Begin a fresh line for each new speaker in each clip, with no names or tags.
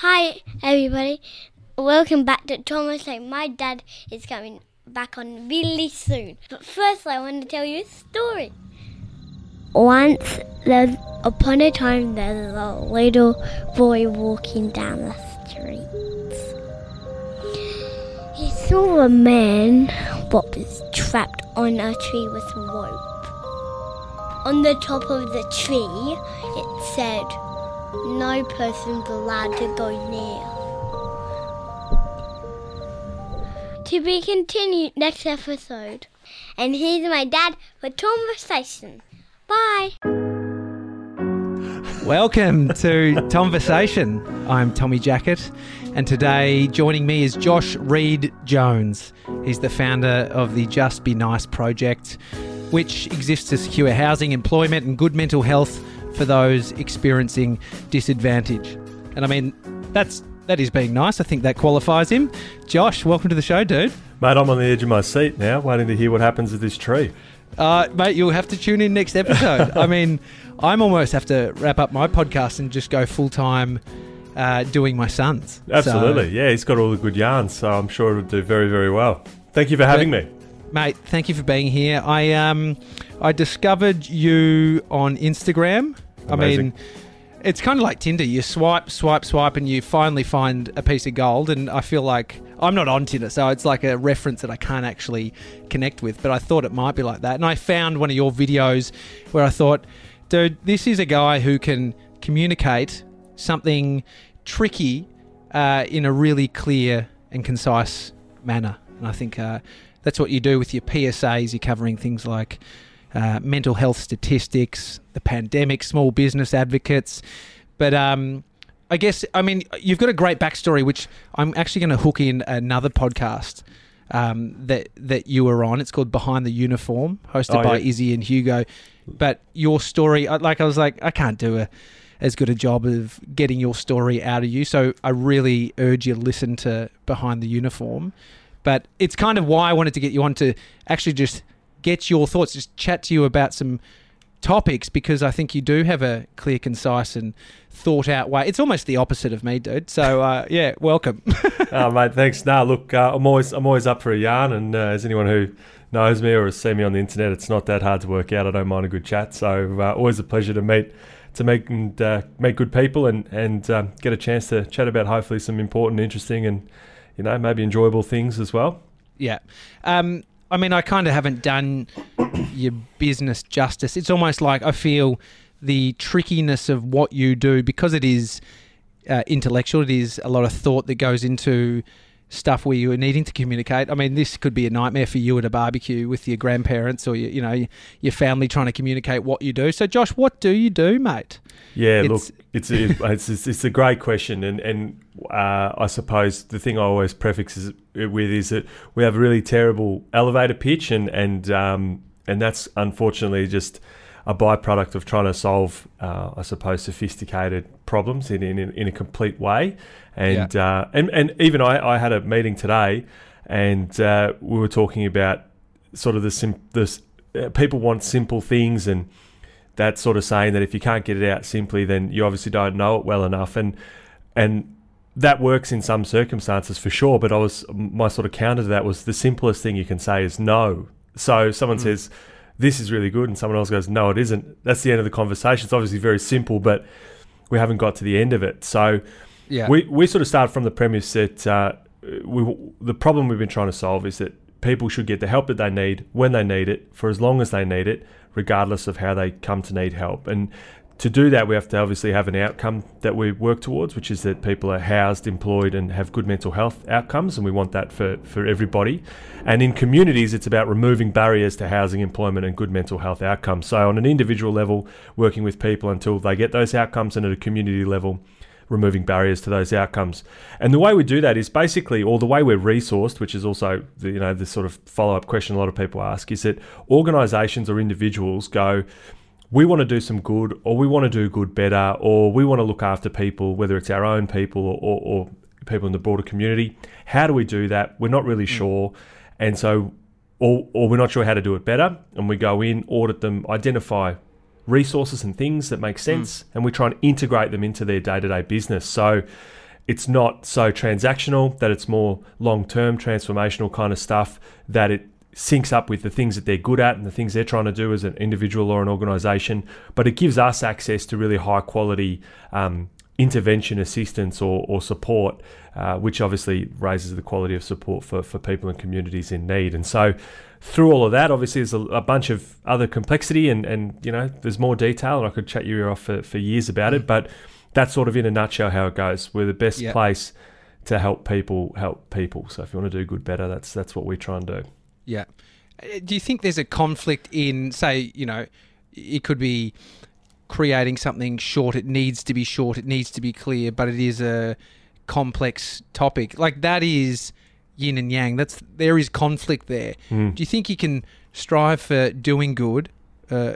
Hi, everybody. Welcome back to Thomas. Like, my dad is coming back on really soon. But first, I want to tell you a story. Once, there's upon a time, there's a little boy walking down the street. He saw a man what was trapped on a tree with rope. On the top of the tree, it said, no person's allowed to go near. To be continued next episode. And here's my dad for Tomversation. Bye.
Welcome to Tomversation. I'm Tommy Jacket, and today joining me is Josh Reid Jones. He's the founder of the Just Be Nice project, which exists to secure housing, employment, and good mental health for those experiencing disadvantage. And I mean, that's that is being nice. I think that qualifies him. Josh, welcome to the show, dude.
Mate, I'm on the edge of my seat now, waiting to hear what happens with this tree.
Uh, mate, you'll have to tune in next episode. I mean, I'm almost have to wrap up my podcast and just go full time uh, doing my son's.
Absolutely, so, yeah. He's got all the good yarns, so I'm sure it'll do very, very well. Thank you for having me,
mate. Thank you for being here. I um, I discovered you on Instagram. Amazing. I mean, it's kind of like Tinder. You swipe, swipe, swipe, and you finally find a piece of gold. And I feel like I'm not on Tinder, so it's like a reference that I can't actually connect with. But I thought it might be like that. And I found one of your videos where I thought, dude, this is a guy who can communicate something tricky uh, in a really clear and concise manner. And I think uh, that's what you do with your PSAs. You're covering things like uh, mental health statistics, the pandemic, small business advocates. But um, I guess, I mean, you've got a great backstory, which I'm actually going to hook in another podcast um, that that you were on. It's called Behind the Uniform, hosted oh, by yeah. Izzy and Hugo. But your story, like I was like, I can't do a as good a job of getting your story out of you. So I really urge you to listen to Behind the Uniform. But it's kind of why I wanted to get you on to actually just get your thoughts, just chat to you about some topics because I think you do have a clear, concise, and thought out way. It's almost the opposite of me, dude. So uh, yeah, welcome.
oh, mate, thanks. Nah, look, uh, I'm always I'm always up for a yarn, and uh, as anyone who knows me or has seen me on the internet, it's not that hard to work out. I don't mind a good chat. So uh, always a pleasure to meet to meet and uh, meet good people and and um, get a chance to chat about hopefully some important, interesting, and you know maybe enjoyable things as well.
Yeah. Um, I mean, I kind of haven't done your business justice. It's almost like I feel the trickiness of what you do because it is uh, intellectual. It is a lot of thought that goes into stuff where you are needing to communicate. I mean, this could be a nightmare for you at a barbecue with your grandparents or your, you know your family trying to communicate what you do. So, Josh, what do you do, mate?
Yeah, it's, look, it's a, it's, it's a great question, and and uh, I suppose the thing I always prefix it with is that we have a really terrible elevator pitch, and and um, and that's unfortunately just a byproduct of trying to solve, uh, I suppose, sophisticated problems in in, in a complete way. And yeah. uh, and and even I, I had a meeting today, and uh, we were talking about sort of the sim- this uh, people want simple things and that sort of saying that if you can't get it out simply, then you obviously don't know it well enough. And and that works in some circumstances for sure. But I was my sort of counter to that was the simplest thing you can say is no. So someone mm. says this is really good, and someone else goes no, it isn't. That's the end of the conversation. It's obviously very simple, but we haven't got to the end of it. So yeah. we we sort of start from the premise that uh, we the problem we've been trying to solve is that people should get the help that they need when they need it for as long as they need it, regardless of how they come to need help. And to do that, we have to obviously have an outcome that we work towards, which is that people are housed, employed, and have good mental health outcomes. And we want that for, for everybody. And in communities, it's about removing barriers to housing, employment, and good mental health outcomes. So, on an individual level, working with people until they get those outcomes, and at a community level, removing barriers to those outcomes. And the way we do that is basically, or the way we're resourced, which is also the, you know the sort of follow up question a lot of people ask, is that organisations or individuals go. We want to do some good, or we want to do good better, or we want to look after people, whether it's our own people or, or, or people in the broader community. How do we do that? We're not really mm. sure. And so or, or, we're not sure how to do it better, and we go in, audit them, identify resources and things that make hmm. sense, mm. and we try and integrate them into their day to day business. So it's not so transactional, that it's more long term, transformational kind of stuff, that it syncs up with the things that they're good at and the things they're trying to do as an individual or an organization. But it gives us access to really high quality um, intervention assistance or, or support, uh, which obviously raises the quality of support for, for people and communities in need. And so, through all of that, obviously, there's a, a bunch of other complexity and, and, you know, there's more detail, and I could chat you off for, for years about it. But that's sort of in a nutshell how it goes. We're the best
Yep.
place to help people help people. So if you want to do good better, that's that's what we try and do.
Yeah. Uh, Do you think there's a conflict in, say, you know, it could be creating something short, it needs to be short, it needs to be clear, but it is a complex topic. Like that is yin and yang. That's there is conflict there.
Mm.
Do you think you can strive for doing good, uh,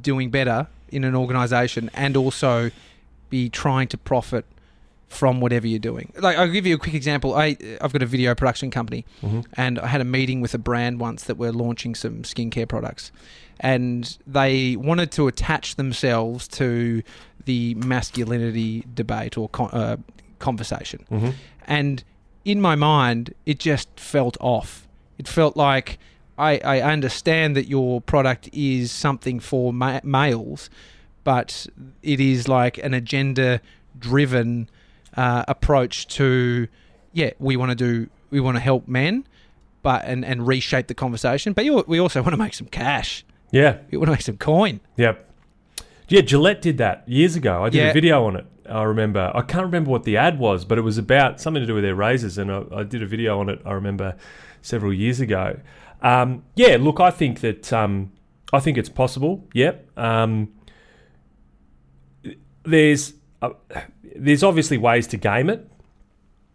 doing better in an organization and also be trying to profit from whatever you're doing? Like I'll give you a quick example. I I've got a video production company
Mhm.
and I had a meeting with a brand once that were launching some skincare products, and they wanted to attach themselves to the masculinity debate or con- uh, conversation.
Mhm.
And in my mind, it just felt off. It felt like I, I understand that your product is something for ma- males, but it is like an agenda driven uh, approach to, yeah, we want to do, we want to help men, but and, and reshape the conversation. But you, we also want to make some cash.
Yeah,
We want to make some coin.
yeah, yeah. Gillette did that years ago. I did
Yeah.
a video on it. I remember. I can't remember what the ad was, but it was about something to do with their razors, and I, I did a video on it. I remember several years ago. Um, yeah, look, I think that um, I think it's possible. Yep. Um, there's uh, there's obviously ways to game it,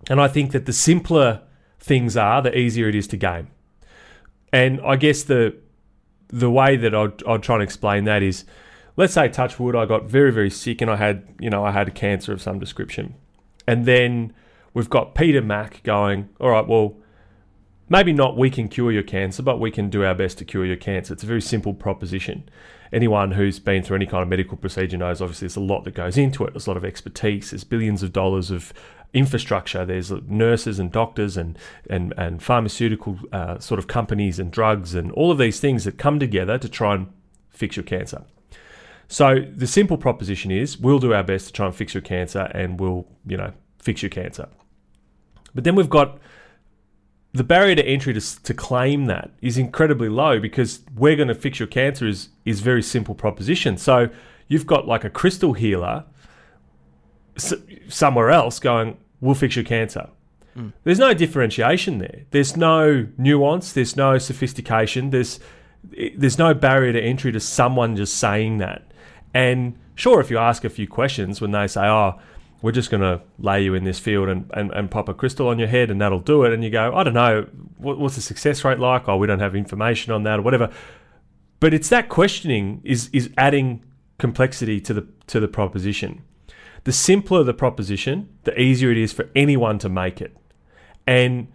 and I think that the simpler things are, the easier it is to game. And I guess the the way that I'd, I'd try and explain that is, let's say touch wood, I got very very sick and I had you know I had a cancer of some description, and then we've got Peter Mac going, all right, well. Maybe not we can cure your cancer, but we can do our best to cure your cancer. It's a very simple proposition anyone who's been through any kind of medical procedure knows obviously there's a lot that goes into it. There's a lot of expertise. There's billions of dollars of infrastructure. There's nurses and doctors and and and pharmaceutical uh, sort of companies and drugs and all of these things that come together to try and fix your cancer. So the simple proposition is we'll do our best to try and fix your cancer and we'll you know fix your cancer. But then we've got the barrier to entry to, to claim that is incredibly low because we're going to fix your cancer is is very simple proposition. So you've got like a crystal healer s- somewhere else going, "We'll fix your cancer." Mm. There's no differentiation there. There's no nuance. There's no sophistication. There's there's no barrier to entry to someone just saying that. And sure, if you ask a few questions when they say, "Oh," we're just going to lay you in this field and, and, and pop a crystal on your head and that'll do it. And you go, I don't know, what, what's the success rate like? Oh, we don't have information on that or whatever. But it's that questioning is is adding complexity to the to the proposition. The simpler the proposition, the easier it is for anyone to make it. And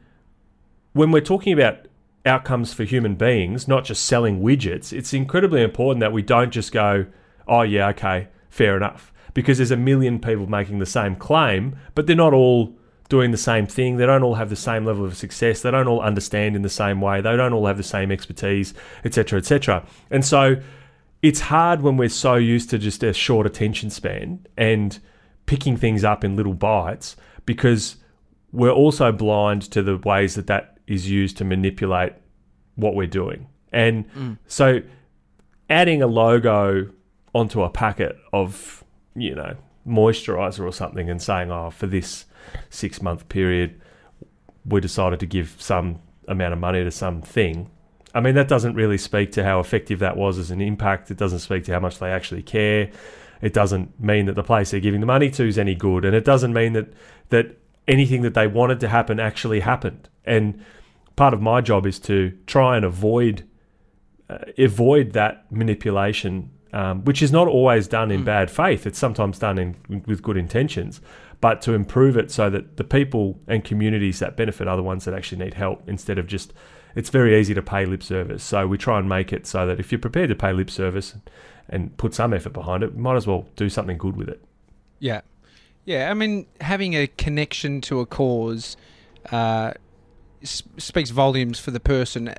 when we're talking about outcomes for human beings, not just selling widgets, it's incredibly important that we don't just go, oh, yeah, okay, fair enough. Because there's a million people making the same claim, but they're not all doing the same thing. They don't all have the same level of success. They don't all understand in the same way. They don't all have the same expertise, etc., etc. And so it's hard when we're so used to just a short attention span and picking things up in little bites because we're also blind to the ways that that is used to manipulate what we're doing. And mm. so adding a logo onto a packet of, you know, moisturizer or something and saying, oh, for this six month period, we decided to give some amount of money to something. I mean, that doesn't really speak to how effective that was as an impact. It doesn't speak to how much they actually care. It doesn't mean that the place they're giving the money to is any good. And it doesn't mean that, that anything that they wanted to happen actually happened. And part of my job is to try and avoid uh, avoid that manipulation, um, which is not always done in bad faith. It's sometimes done in with good intentions, but to improve it so that the people and communities that benefit are the ones that actually need help instead of just. It's very easy to pay lip service, so we try and make it so that if you're prepared to pay lip service and put some effort behind it, might as well do something good with it.
Yeah. Yeah, I mean, having a connection to a cause uh, speaks volumes for the person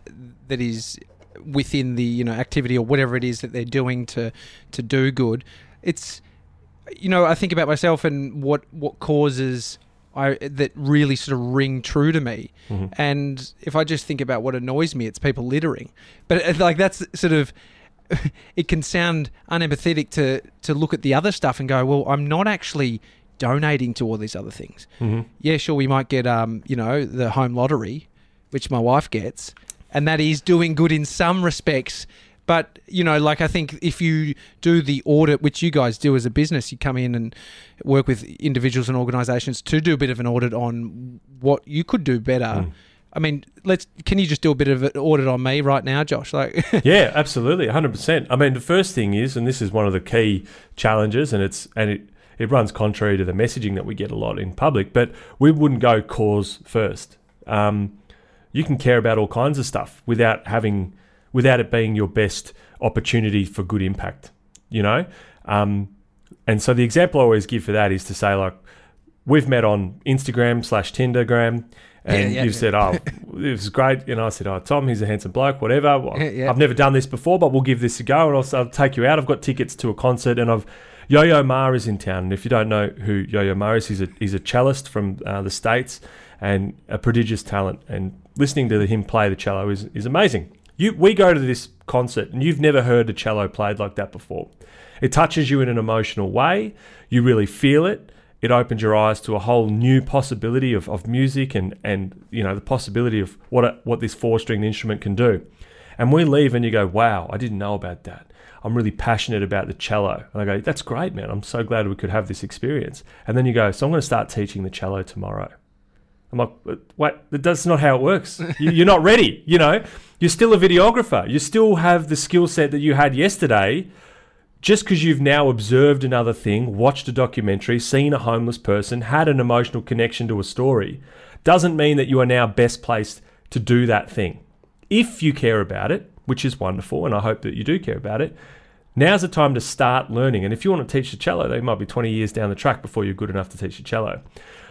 that is within the you know activity or whatever it is that they're doing to to do good. It's you know I think about myself and what what causes I that really sort of ring true to me. And if I just think about what annoys me, it's people littering. But uh, like that's sort of it can sound unempathetic to to look at the other stuff and go, well, I'm not actually donating to all these other things.
Mhm.
Yeah, sure, we might get um, you know, the home lottery, which my wife gets, and that is doing good in some respects. But you know, like I think if you do the audit, which you guys do as a business, you come in and work with individuals and organisations to do a bit of an audit on what you could do better. I mean, let's. Can you just do a bit of an audit on me right now, Josh? Like,
yeah, absolutely, hundred percent. I mean, the first thing is, and this is one of the key challenges, and it's and it it runs contrary to the messaging that we get a lot in public, but we wouldn't go cause first. Um, you can care about all kinds of stuff without having without it being your best opportunity for good impact. You know, um, and so the example I always give for that is to say like, we've met on Instagram slash Tindergram. And
Yeah, yeah,
you've
yeah.
said, "Oh, it was great," and I said, "Oh, Tom, he's a handsome bloke. Whatever. Well. I've never done this before, but we'll give this a go, and I'll, I'll take you out. I've got tickets to a concert, and I've Yo-Yo Ma is in town. And if you don't know who Yo-Yo Ma is, he's a he's a cellist from uh, the states and a prodigious talent. And listening to him play the cello is is amazing. You we go to this concert, and you've never heard a cello played like that before. It touches you in an emotional way. You really feel it. It opens your eyes to a whole new possibility of, of music and, and you know the possibility of what a, what this four stringed instrument can do. And we leave and you go, wow, I didn't know about that. I'm really passionate about the cello. And I go, that's great, man. I'm so glad we could have this experience. And then you go, so I'm going to start teaching the cello tomorrow. I'm like, wait, that's not how it works. You- You're not ready. You know, you're still a videographer. You still have the skill set that you had yesterday. Just because you've now observed another thing, watched a documentary, seen a homeless person, had an emotional connection to a story, doesn't mean that you are now best placed to do that thing. If you care about it, which is wonderful, and I hope that you do care about it, now's the time to start learning. And if you want to teach the cello, they might be 20 years down the track before you're good enough to teach the cello.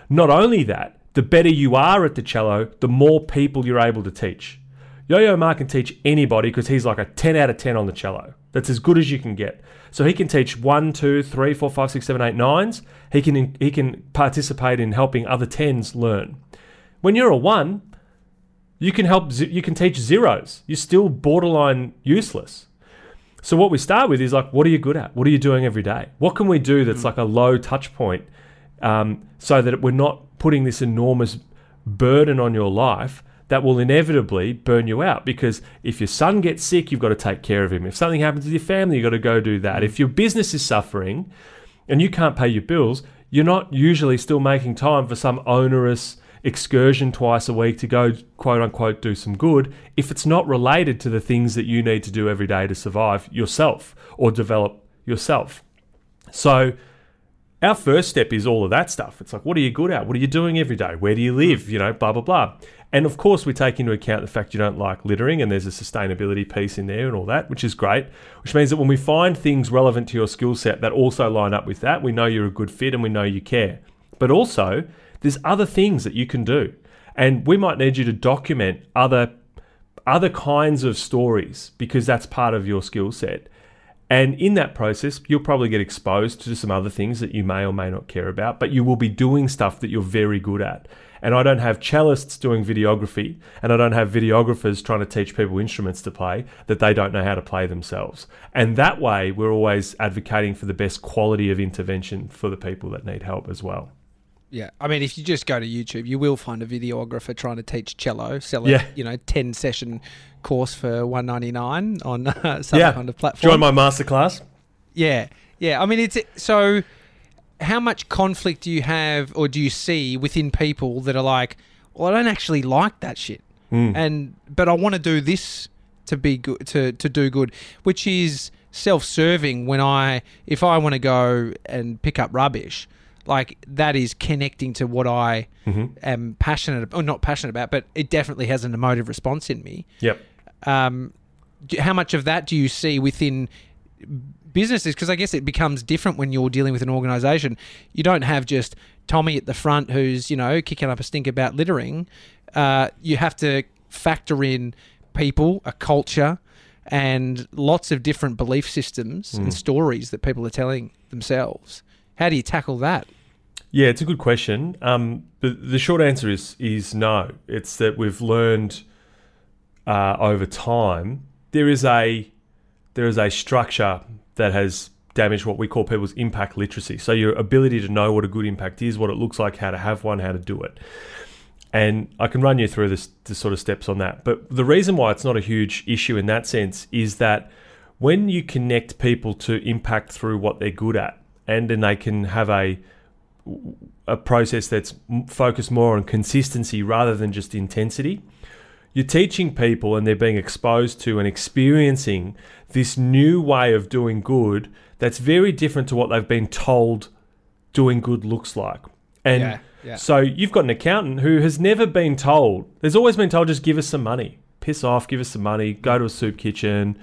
Not only that, the better you are at the cello, the more people you're able to teach. Yo-Yo Ma can teach anybody because he's like a 10 out of 10 on the cello. That's as good as you can get. So he can teach one, two, three, four, five, six, seven, eight, nines. He can he can participate in helping other tens learn. When you're a one, you can help. You can teach zeros. You're still borderline useless. So what we start with is like, what are you good at? What are you doing every day? What can we do that's like a low touch point, um, so that we're not putting this enormous burden on your life that will inevitably burn you out. Because if your son gets sick, you've got to take care of him. If something happens to your family, you've got to go do that. Mm. If your business is suffering and you can't pay your bills, you're not usually still making time for some onerous excursion twice a week to go quote unquote do some good if it's not related to the things that you need to do every day to survive yourself or develop yourself. So our first step is all of that stuff. It's like, what are you good at? What are you doing every day? Where do you live? You know, blah, blah, blah. And of course, we take into account the fact you don't like littering, and there's a sustainability piece in there and all that, which is great. Which means that when we find things relevant to your skill set that also line up with that, we know you're a good fit and we know you care. But also, there's other things that you can do. And we might need you to document other other kinds of stories because that's part of your skill set. And in that process, you'll probably get exposed to some other things that you may or may not care about, but you will be doing stuff that you're very good at. And I don't have cellists doing videography, and I don't have videographers trying to teach people instruments to play that they don't know how to play themselves. And that way, we're always advocating for the best quality of intervention for the people that need help as well.
Yeah, I mean, if you just go to YouTube, you will find a videographer trying to teach cello, sell a
Yeah.
you know ten session course for one ninety nine on uh, some
Yeah.
kind of platform.
Join my masterclass.
yeah, yeah. I mean, it's so. How much conflict do you have, or do you see within people that are like, "Well, I don't actually like that shit,"
Mm.
and but I want to do this to be good, to to do good, which is self-serving. When I, if I want to go and pick up rubbish, like that is connecting to what I
Mhm.
am passionate, about, or not passionate about, but it definitely has an emotive response in me.
Yep.
Um, do- how much of that do you see within businesses because I guess it becomes different when you're dealing with an organisation. You don't have just Tommy at the front who's you know kicking up a stink about littering. Uh, you have to factor in people, a culture, and lots of different belief systems and stories that people are telling themselves. How do you tackle that?
Yeah, it's a good question. Um, but the short answer is is no. It's that we've learned uh, over time there is a there is a structure that has damaged what we call people's impact literacy. So your ability to know what a good impact is, what it looks like, how to have one, how to do it. And I can run you through this, the sort of steps on that. But the reason why it's not a huge issue in that sense is that when you connect people to impact through what they're good at, and then they can have a a process that's focused more on consistency rather than just intensity. You're teaching people and they're being exposed to and experiencing this new way of doing good that's very different to what they've been told doing good looks like. And
Yeah, yeah.
so you've got an accountant who has never been told, there's always been told, just give us some money. Piss off, give us some money, go to a soup kitchen,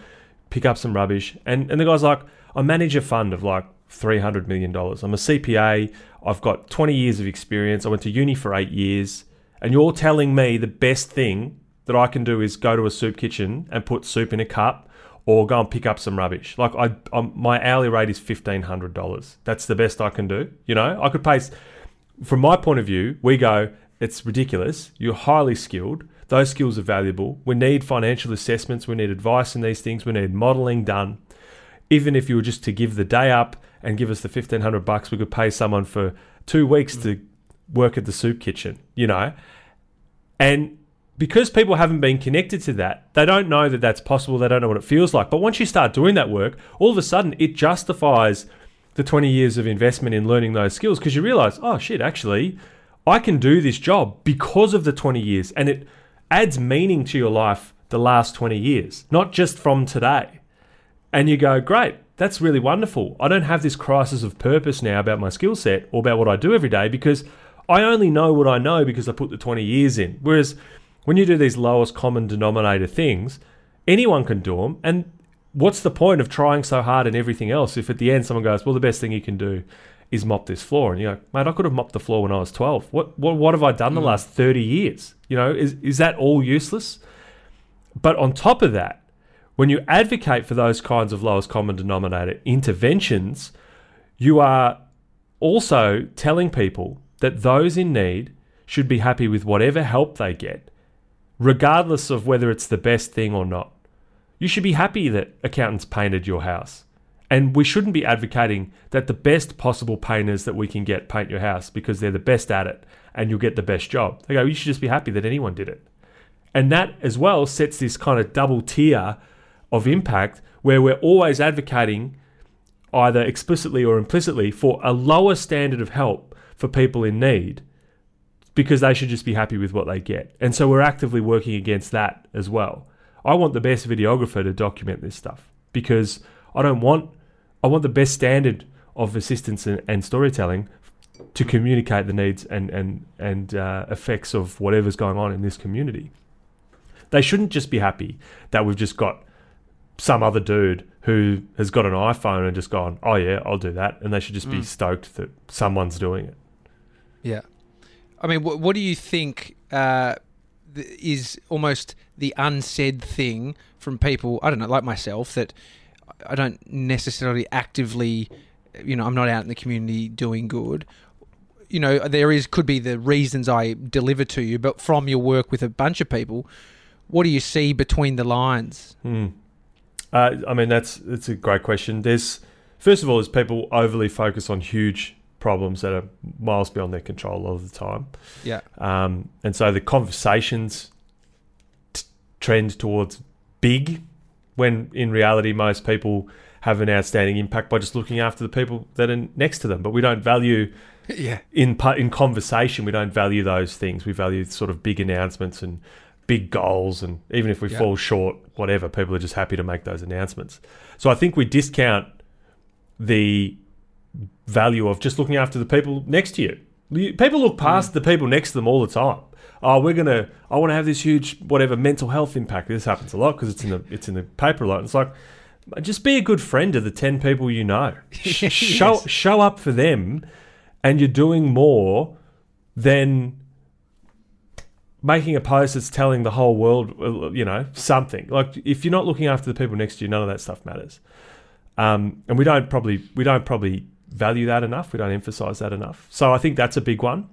pick up some rubbish. And, and the guy's like, I manage a fund of like $300 million. I'm a CPA. I've got 20 years of experience. I went to uni for eight years. And you're telling me the best thing that I can do is go to a soup kitchen and put soup in a cup or go and pick up some rubbish. Like I, I'm, my hourly rate is $1,500. That's the best I can do. You know, I could pay, from my point of view, we go, it's ridiculous. You're highly skilled. Those skills are valuable. We need financial assessments. We need advice in these things. We need modeling done. Even if you were just to give the day up and give us the 1500 bucks, we could pay someone for two weeks mm. to work at the soup kitchen, you know? And because people haven't been connected to that, they don't know that that's possible. They don't know what it feels like. But once you start doing that work, all of a sudden it justifies the 20 years of investment in learning those skills because you realize, oh shit, actually, I can do this job because of the 20 years. And it adds meaning to your life the last 20 years, not just from today. And you go, great, that's really wonderful. I don't have this crisis of purpose now about my skill set or about what I do every day because I only know what I know because I put the 20 years in. Whereas when you do these lowest common denominator things, anyone can do them. And what's the point of trying so hard and everything else if at the end someone goes, well, the best thing you can do is mop this floor? And you're like, mate, I could have mopped the floor when I was 12. What, what, what have I done the mm. last 30 years? You know, is, is that all useless? But on top of that, when you advocate for those kinds of lowest common denominator interventions, you are also telling people that those in need should be happy with whatever help they get, regardless of whether it's the best thing or not. You should be happy that accountants painted your house. And we shouldn't be advocating that the best possible painters that we can get paint your house because they're the best at it and you'll get the best job. They go, you should just be happy that anyone did it. And that as well sets this kind of double tier of impact where we're always advocating either explicitly or implicitly for a lower standard of help for people in need because they should just be happy with what they get. And so we're actively working against that as well. I want the best videographer to document this stuff because I don't want I want the best standard of assistance and, and storytelling to communicate the needs and and and uh, effects of whatever's going on in this community. They shouldn't just be happy that we've just got some other dude who has got an iPhone and just gone, oh yeah, I'll do that, and they should just be stoked that someone's doing it.
Yeah. I mean, what, what do you think uh, th- is almost the unsaid thing from people? I don't know, like myself, that I don't necessarily actively, you know, I'm not out in the community doing good. You know, there is could be the reasons I deliver to you, but from your work with a bunch of people, what do you see between the lines?
Hmm. Uh, I mean, that's that's a great question. There's first of all, is people overly focus on huge problems that are miles beyond their control a lot of the time,
Yeah.
um, and so the conversations t- trend towards big, when in reality most people have an outstanding impact by just looking after the people that are next to them. But we don't value
Yeah.
in in conversation, we don't value those things. We value sort of big announcements and big goals, and even if we
Yeah.
fall short, whatever, people are just happy to make those announcements. So I think we discount the value of just looking after the people next to you. People look past mm. the people next to them all the time. Oh, we're gonna. I want to have this huge whatever mental health impact. This happens a lot because it's in the it's in the paper a lot. It's like just be a good friend to the 10 people you know.
Yes.
Show show up for them and you're doing more than making a post that's telling the whole world, you know, something. Like if you're not looking after the people next to you, none of that stuff matters. Um, and we don't probably we don't probably value that enough. We don't emphasize that enough. So I think that's a big one.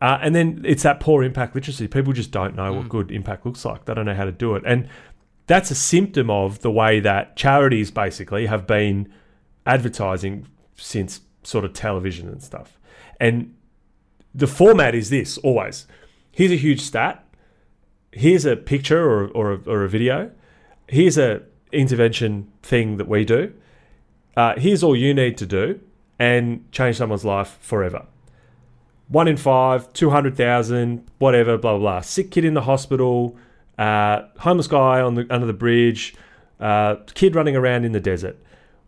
Uh, and then it's that poor impact literacy. People just don't know what good impact looks like. They don't know how to do it. And that's a symptom of the way that charities basically have been advertising since sort of television and stuff. And the format is this always here's a huge stat, here's a picture or, or, a, or a video, here's a intervention thing that we do, uh, here's all you need to do, and change someone's life forever one in five, 200,000, whatever, blah, blah, blah. Sick kid in the hospital, uh, homeless guy on the, under the bridge, uh, kid running around in the desert.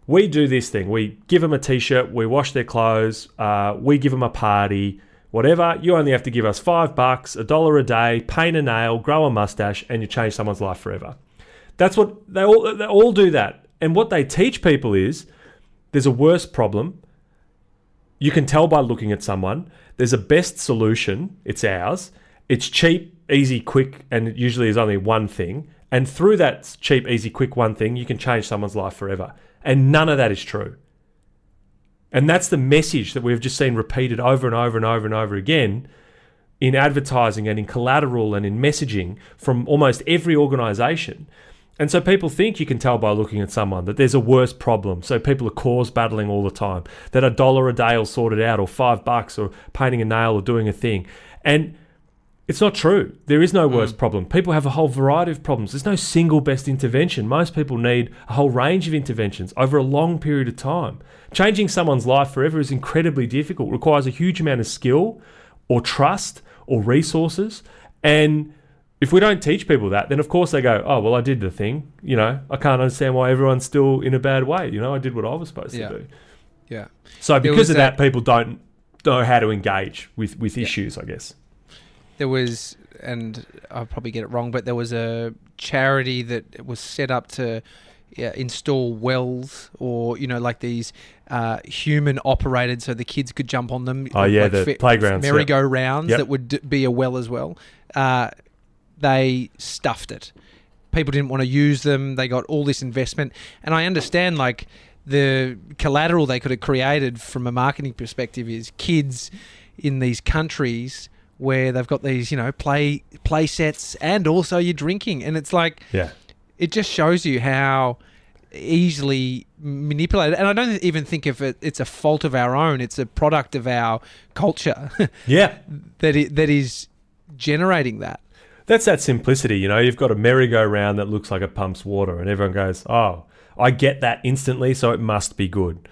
We do this thing. We give them a t shirt, we wash their clothes, uh, we give them a party, whatever. You only have to give us five bucks, a dollar a day, paint a nail, grow a mustache, and you change someone's life forever. That's what they all, they all do that. And what they teach people is there's a worse problem you can tell by looking at someone. There's a best solution. It's ours. It's cheap, easy, quick, and it usually is only one thing. And through that cheap, easy, quick one thing, you can change someone's life forever. And none of that is true. And that's the message that we've just seen repeated over and over and over and over again in advertising and in collateral and in messaging from almost every organization. And so people think you can tell by looking at someone that there's a worse problem. So people are cause battling all the time, that a dollar a day will sort it out, or five bucks, or painting a nail, or doing a thing. And it's not true. There is no hmm. worse problem. People have a whole variety of problems. There's no single best intervention. Most people need a whole range of interventions over a long period of time. Changing someone's life forever is incredibly difficult, requires a huge amount of skill or trust or resources. And if we don't teach people that, then of course they go, oh, well, I did the thing. You know, I can't understand why everyone's still in a bad way. You know, I did what I was supposed
Yeah.
to do.
Yeah.
So because of that,
that-
people don't know how to engage with, with issues, I guess.
There was, and I'll probably get it wrong, but there was a charity that was set up to yeah, install wells or, you know, like these uh, human operated so the kids could jump on them.
Oh, yeah,
like
the
fi-
playgrounds.
Merry-go-rounds
Yep.
that would d- be a well as well. Uh, they stuffed it. People didn't want to use them. They got all this investment. And I understand, like, the collateral they could have created from a marketing perspective is kids in these countries where they've got these, you know, play play sets and also you're drinking. And it's like,
Yeah.
it just shows you how easily manipulated. And I don't even think if it, it's a fault of our own. It's a product of our culture
Yeah.
that it, that is generating that.
That's that simplicity, you know. You've got a merry-go-round that looks like it pumps water, and everyone goes, "Oh, I get that instantly, so it must be good."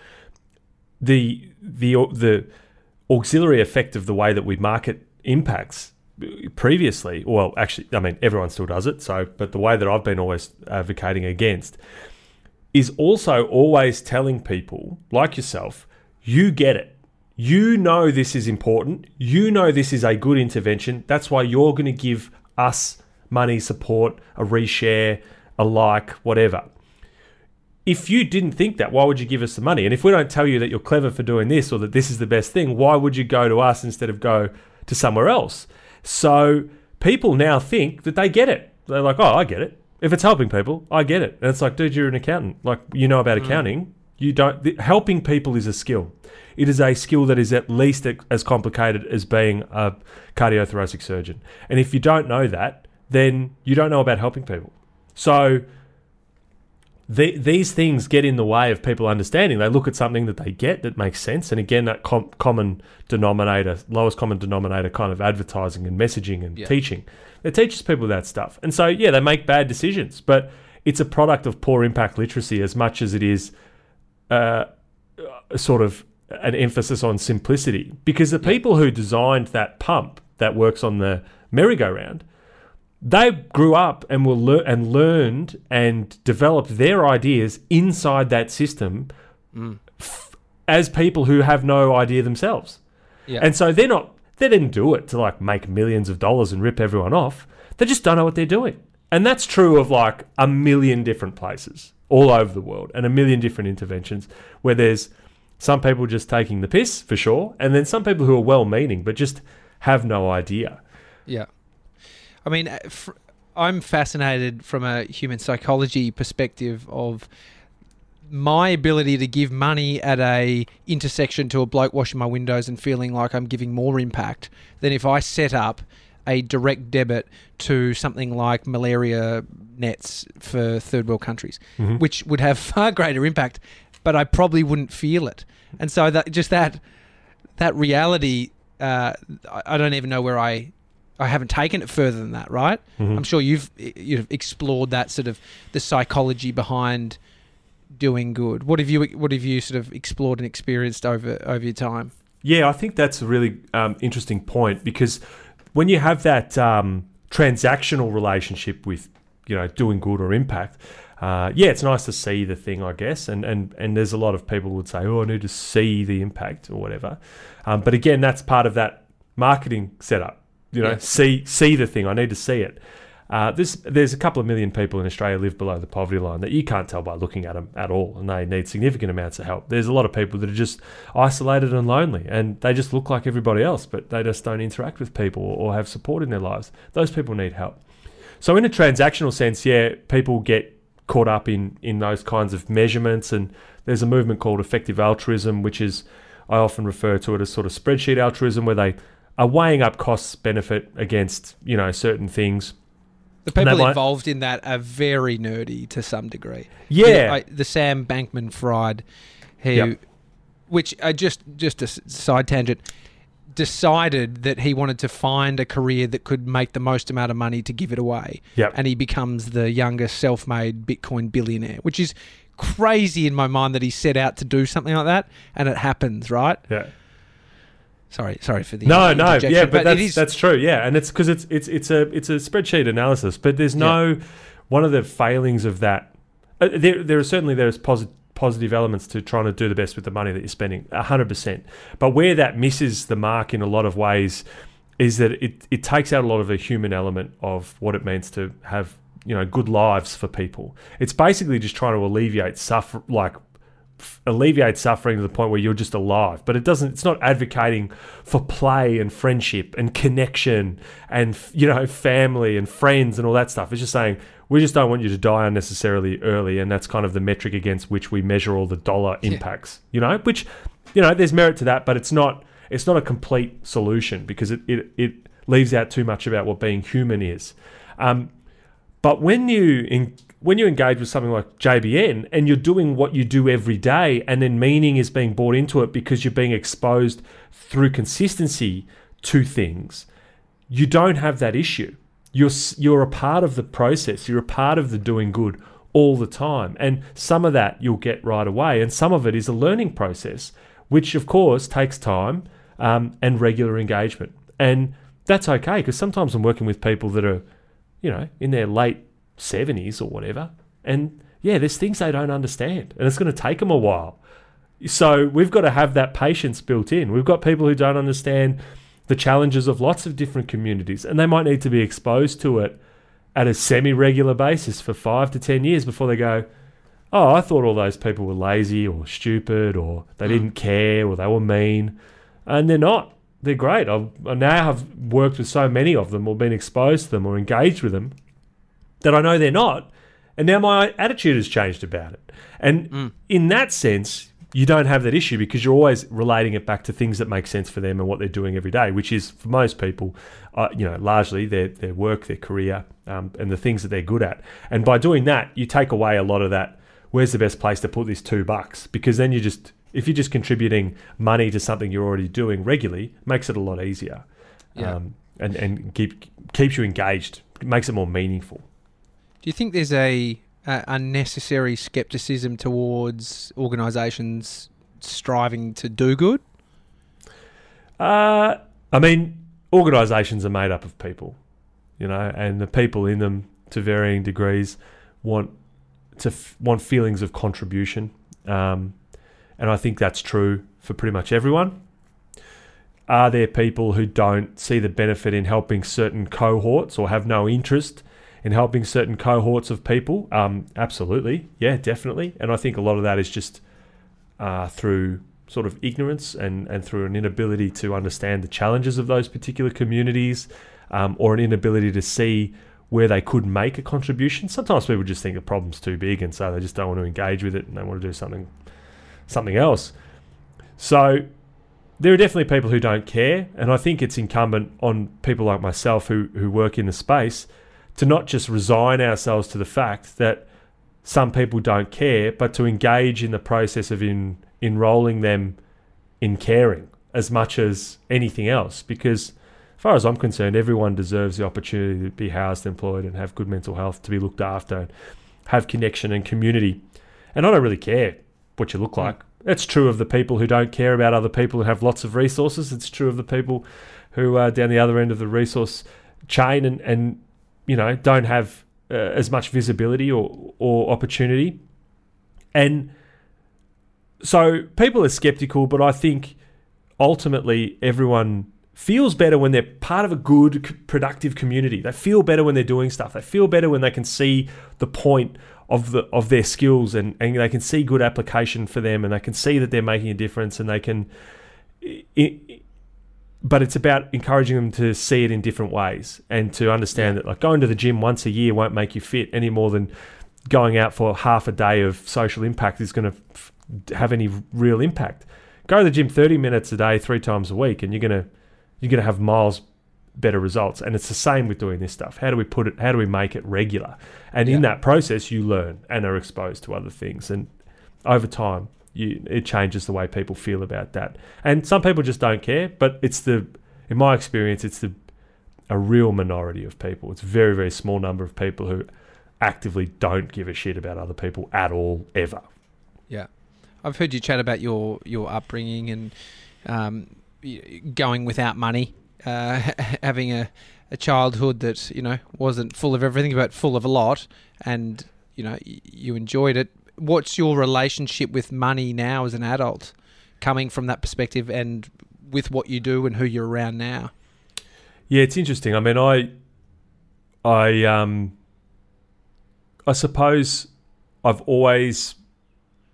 The the the auxiliary effect of the way that we market impacts previously, well, actually, I mean, everyone still does it. So, but the way that I've been always advocating against is also always telling people like yourself, you get it. You know this is important. You know this is a good intervention. That's why you're going to give us money, support, a reshare, a like, whatever. If you didn't think that, why would you give us the money? And if we don't tell you that you're clever for doing this or that this is the best thing, why would you go to us instead of go to somewhere else? So people now think that they get it. They're like, oh, I get it. If it's helping people, I get it. And it's like, dude, you're an accountant. Like, you know about mm. accounting. You don't. The, helping people is a skill. It is a skill that is at least as complicated as being a cardiothoracic surgeon. And if you don't know that, then you don't know about helping people. So the, these things get in the way of people understanding. They look at something that they get that makes sense, and again, that com- common denominator, lowest common denominator, kind of advertising and messaging and
Yeah.
teaching. It teaches people that stuff, and so yeah, they make bad decisions, but it's a product of poor impact literacy as much as it is uh, a sort of an emphasis on simplicity. Because the people who designed that pump that works on the merry-go-round they grew up and were lear- and learned and developed their ideas inside that system mm. f- as people who have no idea themselves.
Yeah.
And so they're not they didn't do it to like make millions of dollars and rip everyone off. They just don't know what they're doing. And that's true of like a million different places all over the world and a million different interventions where there's some people just taking the piss for sure, and then some people who are well meaning but just have no idea.
Yeah. I mean, uh, fr- I'm fascinated from a human psychology perspective of my ability to give money at a intersection to a bloke washing my windows and feeling like I'm giving more impact than if I set up a direct debit to something like malaria nets for third world countries,
Mm-hmm.
which would have far greater impact, but I probably wouldn't feel it. And so that just that that reality, uh, I don't even know where I. I haven't taken it further than that, right?
Mm-hmm.
I'm sure you've you've explored that sort of the psychology behind doing good. What have you what have you sort of explored and experienced over over your time?
Yeah, I think that's a really um, interesting point because when you have that um, transactional relationship with, you know, doing good or impact, uh, yeah, it's nice to see the thing, I guess, and and and there's a lot of people would say, oh, I need to see the impact or whatever, um, but again, that's part of that marketing setup. You know,
Yeah.
see see the thing. I need to see it. Uh, there's there's a couple of million people in Australia live below the poverty line that you can't tell by looking at them at all, and they need significant amounts of help. There's a lot of people that are just isolated and lonely, and they just look like everybody else, but they just don't interact with people or have support in their lives. Those people need help. So in a transactional sense, yeah, people get caught up in in those kinds of measurements, and there's a movement called effective altruism, which is I often refer to it as sort of spreadsheet altruism, where they are weighing up costs benefit against you know certain things.
The people
might-
involved in that are very nerdy to some degree.
Yeah,
I, the Sam Bankman Fried, who,
Yep.
which uh, just just a side tangent, decided that he wanted to find a career that could make the most amount of money to give it away,
Yep.
and he becomes the youngest self-made Bitcoin billionaire, which is crazy in my mind that he set out to do something like that, and it happens, right?
yeah.
Sorry, sorry for the
No, no, yeah, but, that's
it is
that's true, yeah, and it's because it's it's it's a it's a spreadsheet analysis, but there's no one of the failings of that. Uh, there there are certainly there's positive elements to trying to do the best with the money that you're spending, hundred percent. But where that misses the mark in a lot of ways is that it it takes out a lot of the human element of what it means to have you know good lives for people. It's basically just trying to alleviate suffer like alleviate suffering to the point where you're just alive. But it doesn't it's not advocating for play and friendship and connection and you know family and friends and all that stuff. It's just saying we just don't want you to die unnecessarily early and that's kind of the metric against which we measure all the dollar
Yeah.
impacts you know? Which you know there's merit to that but it's not it's not a complete solution because it it, it leaves out too much about what being human is. Um, but when you in, when you engage with something like JBN and you're doing what you do every day, and then meaning is being brought into it because you're being exposed through consistency to things, you don't have that issue. You're you're a part of the process. You're a part of the doing good all the time, and some of that you'll get right away, and some of it is a learning process, which of course takes time um, and regular engagement, and that's okay because sometimes I'm working with people that are you know, in their late 70s or whatever. And yeah, there's things they don't understand, and it's going to take them a while. So we've got to have that patience built in. We've got people who don't understand the challenges of lots of different communities, and they might need to be exposed to it at a semi regular basis for five to 10 years before they go, Oh, I thought all those people were lazy or stupid or they
Mm.
didn't care or they were mean. And they're not they're great. I've, I now have worked with so many of them or been exposed to them or engaged with them that I know they're not. And now my attitude has changed about it. And
Mm.
in that sense, you don't have that issue because you're always relating it back to things that make sense for them and what they're doing every day, which is for most people, uh, you know, largely their, their work, their career, um, and the things that they're good at. And by doing that, you take away a lot of that. Where's the best place to put this two bucks? Because then you just if you're just contributing money to something you're already doing regularly, makes it a lot easier.
Yeah.
Um, and and keep keeps you engaged, it makes it more meaningful.
You think there's a, a unnecessary skepticism towards organisations striving to do good?
Uh, I mean, organisations are made up of people, you know, and the people in them, to varying degrees, want to f- want feelings of contribution, um, and I think that's true for pretty much everyone. Are there people who don't see the benefit in helping certain cohorts or have no interest in helping certain cohorts of people? Um, absolutely, yeah, definitely. And I think a lot of that is just uh, through sort of ignorance and, and through an inability to understand the challenges of those particular communities um, or an inability to see where they could make a contribution. Sometimes people just think the problem's too big and so they just don't want to engage with it and they want to do something something else. So there are definitely people who don't care, and I think it's incumbent on people like myself who, who work in the space to not just resign ourselves to the fact that some people don't care, but to engage in the process of in, enrolling them in caring as much as anything else. Because, as far as I'm concerned, everyone deserves the opportunity to be housed, employed, and have good mental health, to be looked after, have connection and community. And I don't really care what you look hmm. like. That's true of the people who don't care about other people who have lots of resources. It's true of the people who are down the other end of the resource chain and, and you know don't have uh, as much visibility or or opportunity. And so people are skeptical, but I think ultimately everyone feels better when they're part of a good, productive community. They feel better when they're doing stuff. They feel better when they can see the point of the of their skills and, and they can see good application for them and they can see that they're making a difference and they can but it's about encouraging them to see it in different ways and to understand yeah. that like going to the gym once a year won't make you fit any more than going out for half a day of social impact is going to f- have any real impact. Go to the gym 30 minutes a day, three times a week, and you're going to you're going to have miles better results. And it's the same with doing this stuff. How do we put it? How do we make it regular? And yeah. in that process, you learn and are exposed to other things. And over time, you, it changes the way people feel about that. And some people just don't care. But it's the, in my experience, it's the a real minority of people. It's a very very small number of people who actively don't give a shit about other people at all ever.
Yeah, I've heard you chat about your your upbringing and um, going without money uh, having a, a childhood that you know wasn't full of everything but full of a lot, and you know you enjoyed it. What's your relationship with money now as an adult, coming from that perspective, and with what you do and who you're around now?
Yeah, it's interesting. I mean, I, I, um, I suppose I've always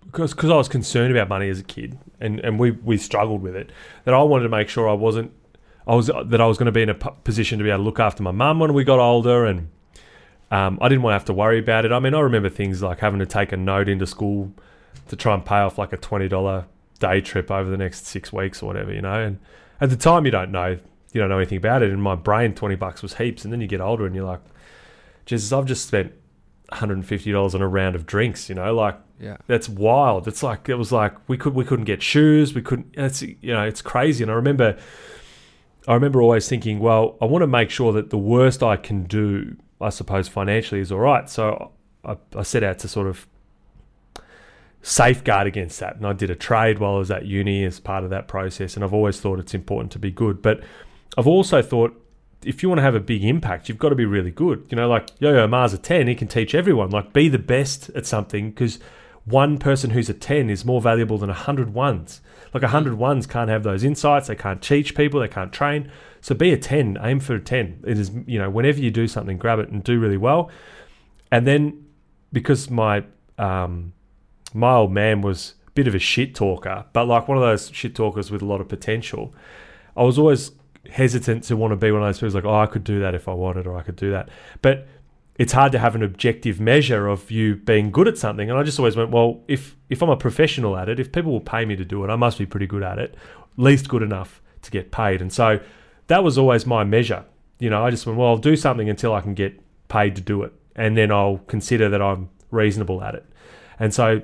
because I was concerned about money as a kid, and, and we we struggled with it. That I wanted to make sure I wasn't I was that I was going to be in a position to be able to look after my mum when we got older, and um, I didn't want to have to worry about it. I mean, I remember things like having to take a note into school to try and pay off like a twenty dollar day trip over the next six weeks or whatever, you know. And at the time, you don't know, you don't know anything about it. In my brain, twenty bucks was heaps, and then you get older and you're like, Jesus, I've just spent $150 on a round of drinks, you know, like
yeah.
That's wild. It's like it was like we could we couldn't get shoes, we couldn't it's you know, it's crazy. And I remember I remember always thinking, well, I want to make sure that the worst I can do, I suppose, financially is all right. So I, I set out to sort of safeguard against that. And I did a trade while I was at uni as part of that process. And I've always thought it's important to be good. But I've also thought if you want to have a big impact, you've got to be really good. You know, like Yo Yo Ma's a 10, he can teach everyone. Like, be the best at something because one person who's a 10 is more valuable than 100 ones. Like 100 ones can't have those insights, they can't teach people, they can't train. So be a 10, aim for a 10. It is, you know, whenever you do something, grab it and do really well. And then because my um, my old man was a bit of a shit talker, but like one of those shit talkers with a lot of potential, I was always hesitant to want to be one of those people like, oh, I could do that if I wanted, or I could do that. But it's hard to have an objective measure of you being good at something. And I just always went, well, if if I'm a professional at it, if people will pay me to do it, I must be pretty good at it, least good enough to get paid. And so that was always my measure. You know, I just went, well, I'll do something until I can get paid to do it, and then I'll consider that I'm reasonable at it. And so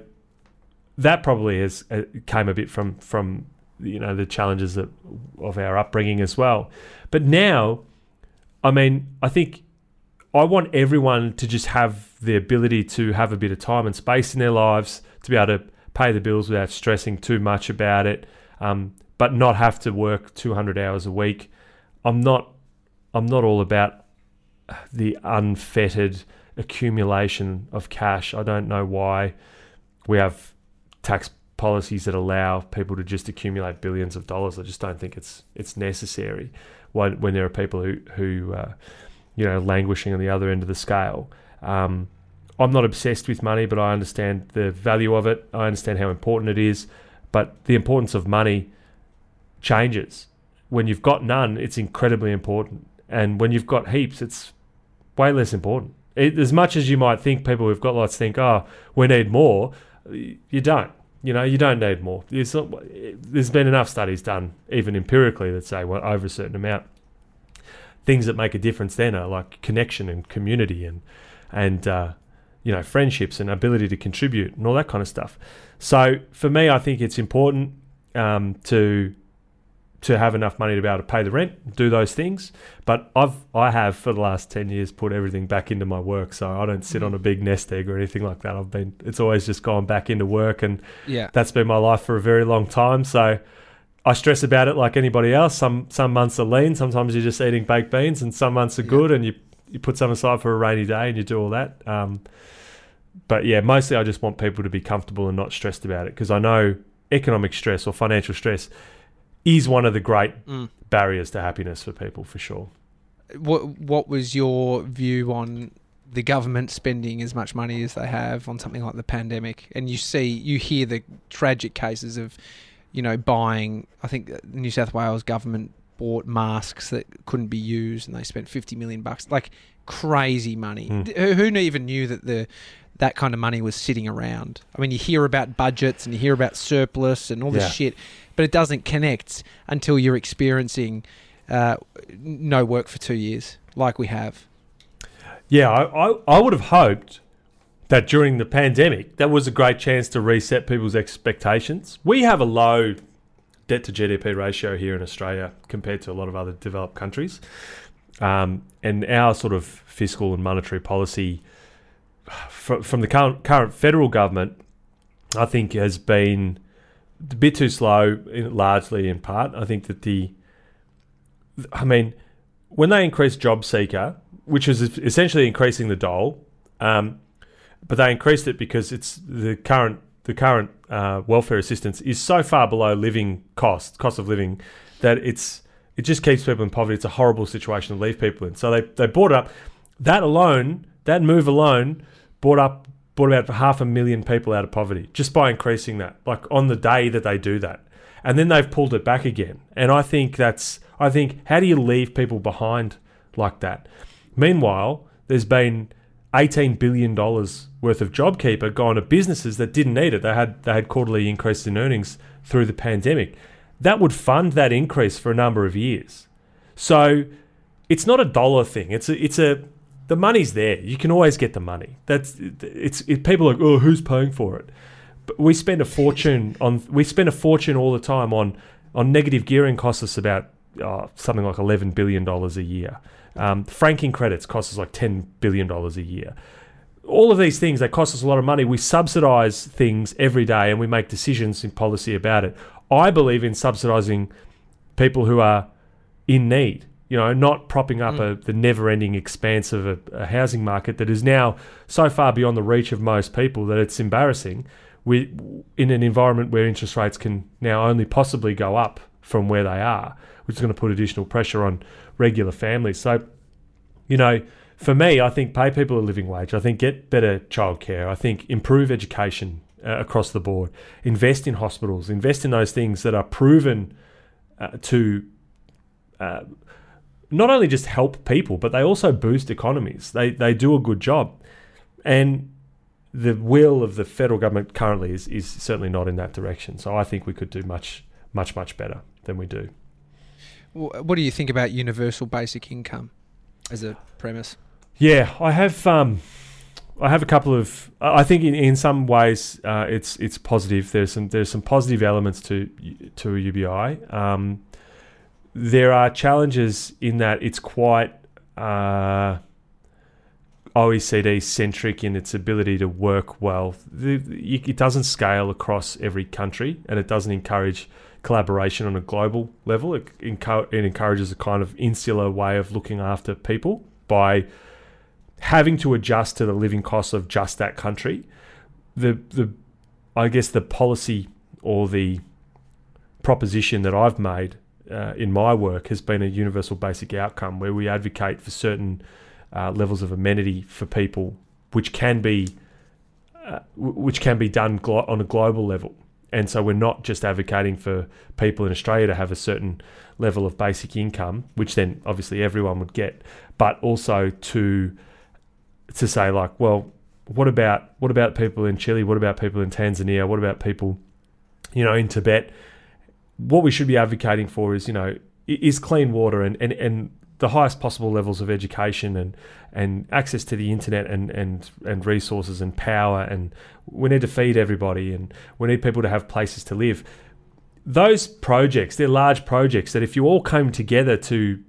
that probably has uh, came a bit from from you know the challenges of, of our upbringing as well. But now, I mean, I think I want everyone to just have the ability to have a bit of time and space in their lives to be able to pay the bills without stressing too much about it, um, but not have to work 200 hours a week. I'm not. I'm not all about the unfettered accumulation of cash. I don't know why we have tax policies that allow people to just accumulate billions of dollars. I just don't think it's it's necessary when when there are people who who uh, you know, languishing on the other end of the scale. Um, I'm not obsessed with money, but I understand the value of it. I understand how important it is. But the importance of money changes. When you've got none, it's incredibly important. And when you've got heaps, it's way less important. It, as much as you might think people who've got lots think, oh, we need more, you don't. You know, you don't need more. Not, there's been enough studies done, even empirically, that say well, over a certain amount. Things that make a difference then are like connection and community and and uh, you know friendships and ability to contribute and all that kind of stuff. So for me, I think it's important um, to to have enough money to be able to pay the rent, do those things. But I've I have for the last ten years put everything back into my work, so I don't sit on a big nest egg or anything like that. I've been it's always just gone back into work, and
yeah,
that's been my life for a very long time. So I stress about it like anybody else. Some some months are lean, sometimes you're just eating baked beans, and some months are good, and you you put some aside for a rainy day, and you do all that. Um, but yeah, mostly I just want people to be comfortable and not stressed about it because I know economic stress or financial stress is one of the great mm. barriers to happiness for people for sure.
What What was your view on the government spending as much money as they have on something like the pandemic? And you see, you hear the tragic cases of, you know, buying. I think the New South Wales government bought masks that couldn't be used, and they spent fifty million bucks, like crazy money. Mm. Who, who even knew that the that kind of money was sitting around. I mean, you hear about budgets and you hear about surplus and all this yeah. shit, but it doesn't connect until you're experiencing uh, no work for two years, like we have.
Yeah, I, I, I would have hoped that during the pandemic, that was a great chance to reset people's expectations. We have a low debt to GDP ratio here in Australia compared to a lot of other developed countries. Um, and our sort of fiscal and monetary policy from, from the current, current federal government, I think has been a bit too slow, largely in part. I think that the, I mean, when they increased job seeker, which was essentially increasing the dole, um, but they increased it because it's the current the current uh, welfare assistance is so far below living cost cost of living that it's it just keeps people in poverty. It's a horrible situation to leave people in. So they they brought it up. That alone, that move alone, brought up brought about half a million people out of poverty just by increasing that, like on the day that they do that. And then they've pulled it back again. And I think that's, I think, how do you leave people behind like that? Meanwhile, there's been $18 billion worth of JobKeeper gone to businesses that didn't need it. They had, they had quarterly increases in earnings through the pandemic. That would fund that increase for a number of years. So it's not a dollar thing. It's a, it's a, the money's there. You can always get the money. That's it's it, people are like, oh, who's paying for it? But we spend a fortune on we spend a fortune all the time on on negative gearing costs us about oh, something like eleven billion dollars a year. Um, franking credits cost us like ten billion dollars a year. All of these things they cost us a lot of money. We subsidize things every day and we make decisions in policy about it. I believe in subsidizing people who are in need you know, not propping up mm. a, the never-ending expanse of a, a, housing market that is now so far beyond the reach of most people that it's embarrassing. We in an environment where interest rates can now only possibly go up from where they are, which is going to put additional pressure on regular families. So, you know, for me, I think pay people a living wage. I think get better childcare. I think improve education uh, across the board. Invest in hospitals. Invest in those things that are proven uh, to uh, not only just help people, but they also boost economies. They they do a good job, and the will of the federal government currently is is certainly not in that direction. So I think we could do much much much better than we do.
What do you think about universal basic income as a premise?
Yeah, I have. Um, I have a couple of. I think in, in some ways uh, it's it's positive. There's some there's some positive elements to to UBI. Um, there are challenges in that it's quite uh, OECD centric in its ability to work well. It doesn't scale across every country and it doesn't encourage collaboration on a global level. It, encourages a kind of insular way of looking after people by having to adjust to the living costs of just that country. The, the I guess the policy or the proposition that I've made uh, in my work has been a universal basic outcome where we advocate for certain uh, levels of amenity for people, which can be uh, which can be done glo- on a global level. And so we're not just advocating for people in Australia to have a certain level of basic income, which then obviously everyone would get, but also to to say like, well, what about what about people in Chile? What about people in Tanzania? What about people, you know, in Tibet? What we should be advocating for is, you know, is clean water and, and, and the highest possible levels of education and and access to the internet and and and resources and power and we need to feed everybody and we need people to have places to live. Those projects they're large projects that if you all came together to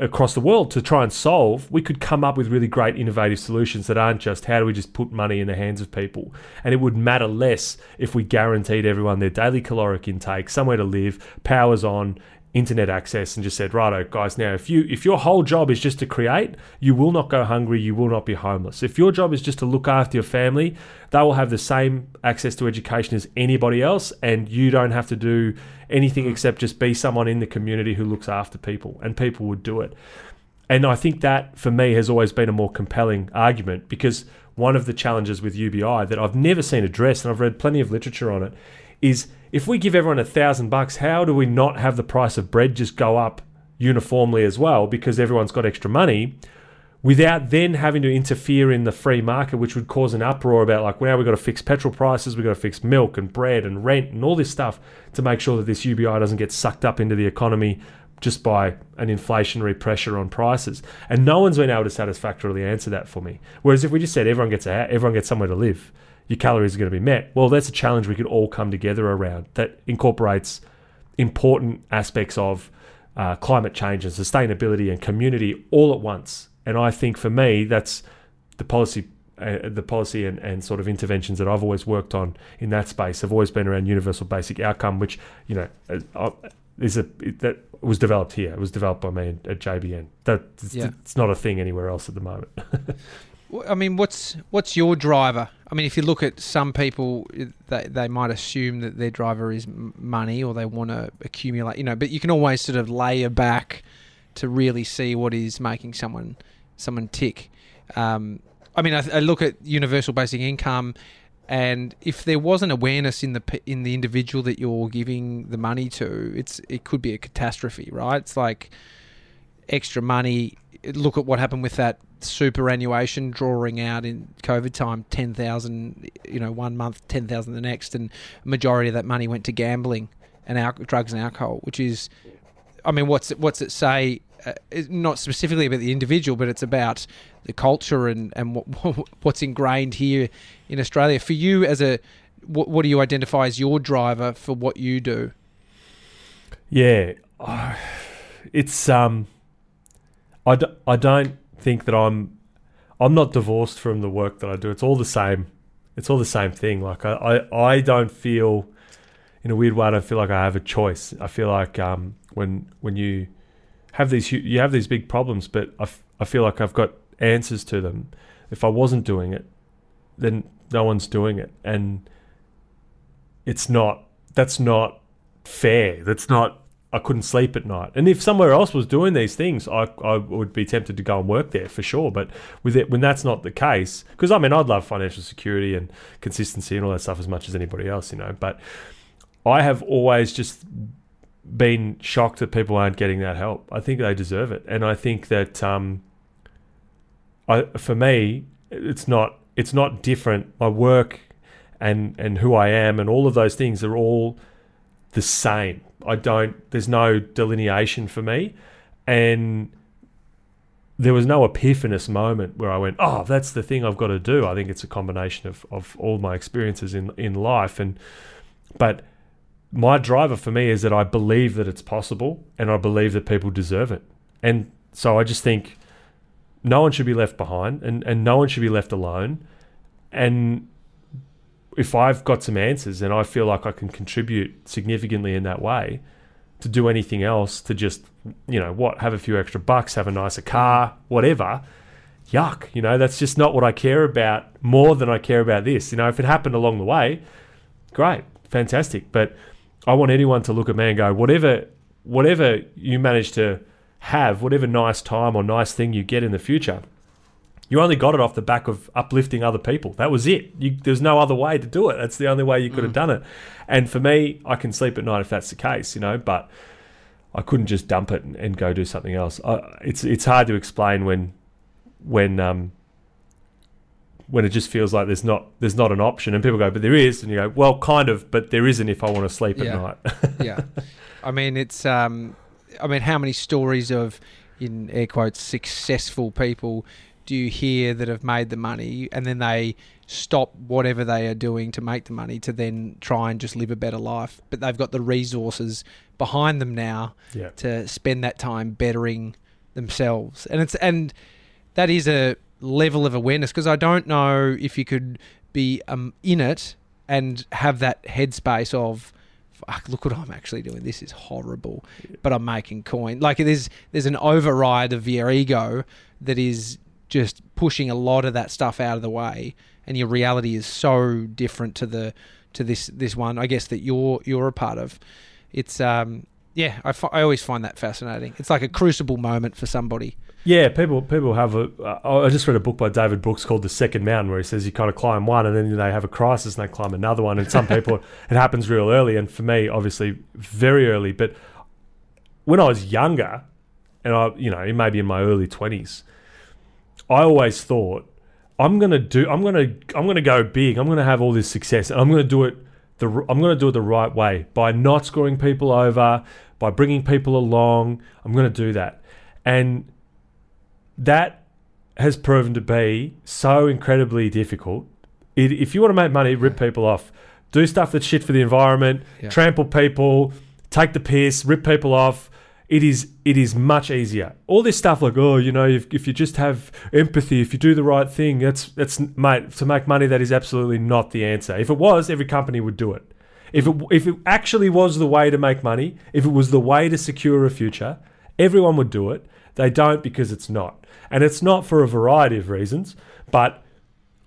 across the world to try and solve, we could come up with really great innovative solutions that aren't just how do we just put money in the hands of people. And it would matter less if we guaranteed everyone their daily caloric intake, somewhere to live, powers on, internet access and just said, righto, guys, now if you if your whole job is just to create, you will not go hungry, you will not be homeless. If your job is just to look after your family, they will have the same access to education as anybody else, and you don't have to do anything except just be someone in the community who looks after people, and people would do it. And I think that for me has always been a more compelling argument because one of the challenges with UBI that I've never seen addressed, and I've read plenty of literature on it, is if we give everyone a thousand bucks, how do we not have the price of bread just go up uniformly as well because everyone's got extra money? Without then having to interfere in the free market, which would cause an uproar about like, well, we've got to fix petrol prices, we've got to fix milk and bread and rent and all this stuff to make sure that this UBI doesn't get sucked up into the economy just by an inflationary pressure on prices. And no one's been able to satisfactorily answer that for me. Whereas if we just said everyone gets a everyone gets somewhere to live, your calories are going to be met. Well, that's a challenge we could all come together around that incorporates important aspects of uh, climate change and sustainability and community all at once. And I think for me, that's the policy. Uh, the policy and, and sort of interventions that I've always worked on in that space have always been around universal basic outcome, which you know uh, is a that was developed here. It was developed by me at JBN. That yeah. it's not a thing anywhere else at the moment.
I mean, what's what's your driver? I mean, if you look at some people, they they might assume that their driver is money or they want to accumulate, you know. But you can always sort of layer back to really see what is making someone someone tick. Um, I mean, I, I, look at universal basic income, and if there wasn't awareness in the in the individual that you're giving the money to, it's it could be a catastrophe, right? It's like extra money. Look at what happened with that superannuation drawing out in COVID time, 10,000, you know, one month, 10,000 the next, and majority of that money went to gambling and al- drugs and alcohol, which is, I mean, what's it, what's it say? Uh, not specifically about the individual, but it's about the culture and, and what, what's ingrained here in Australia. For you, as a, what, what do you identify as your driver for what you do?
Yeah, it's um, I d- I don't think that I'm I'm not divorced from the work that I do. It's all the same. It's all the same thing. Like I, I, I don't feel in a weird way. I don't feel like I have a choice. I feel like um, when when you have these you have these big problems, but I, f- I feel like I've got answers to them. If I wasn't doing it, then no one's doing it, and it's not. That's not fair. That's not I couldn't sleep at night. And if somewhere else was doing these things, I, I would be tempted to go and work there for sure. But with it, when that's not the case, because I mean, I'd love financial security and consistency and all that stuff as much as anybody else, you know. But I have always just been shocked that people aren't getting that help. I think they deserve it, and I think that um, I, for me, it's not it's not different. My work and and who I am and all of those things are all the same I don't. There's no delineation for me, and there was no epiphanous moment where I went, "Oh, that's the thing I've got to do." I think it's a combination of of all my experiences in in life, and but my driver for me is that I believe that it's possible, and I believe that people deserve it, and so I just think no one should be left behind, and and no one should be left alone, and if I've got some answers and I feel like I can contribute significantly in that way, to do anything else, to just, you know, what, have a few extra bucks, have a nicer car, whatever, yuck. You know, that's just not what I care about more than I care about this. You know, if it happened along the way, great, fantastic. But I want anyone to look at me and go, whatever, whatever you manage to have, whatever nice time or nice thing you get in the future – you only got it off the back of uplifting other people. That was it. You, there's no other way to do it. That's the only way you could have done it. And for me, I can sleep at night if that's the case, you know. But I couldn't just dump it and, and go do something else. I, it's it's hard to explain when when um when it just feels like there's not there's not an option, and people go, but there is, and you go, well, kind of, but there isn't if I want to sleep
Yeah.
at night.
yeah. I mean, it's. Um, I mean, how many stories of, in air quotes, successful people do you hear that have made the money? And then they stop whatever they are doing to make the money to then try and just live a better life? But they've got the resources behind them now
yeah,
to spend that time bettering themselves. And it's and that is a level of awareness because I don't know if you could be um, in it and have that headspace of fuck look what I'm actually doing. This is horrible. But I'm making coin. Like there's there's an override of your ego that is just pushing a lot of that stuff out of the way and your reality is so different to the to this this one I guess that you're you're a part of it's um yeah I, fi- I always find that fascinating it's like a crucible moment for somebody
yeah. People people have a. Uh, I just read a book by David Brooks called The Second Mountain, where he says you kind of climb one and then they have a crisis and they climb another one. And some people it happens real early, and for me, obviously, very early. But when I was younger, and I, you know, maybe in my early twenties, I always thought I'm gonna do. I'm gonna. I'm gonna go big. I'm gonna have all this success, and I'm gonna do it. The. I'm gonna do it the right way by not screwing people over, by bringing people along. I'm gonna do that, and that has proven to be so incredibly difficult. It, if you want to make money, rip people off. Do stuff that's shit for the environment.
Yeah.
Trample people. Take the piss. Rip people off. It is it is much easier. All this stuff like oh you know if, if you just have empathy, if you do the right thing, that's that's mate to make money. That is absolutely not the answer. If it was, every company would do it. If it if it actually was the way to make money, if it was the way to secure a future, everyone would do it. They don't because it's not, and it's not for a variety of reasons. But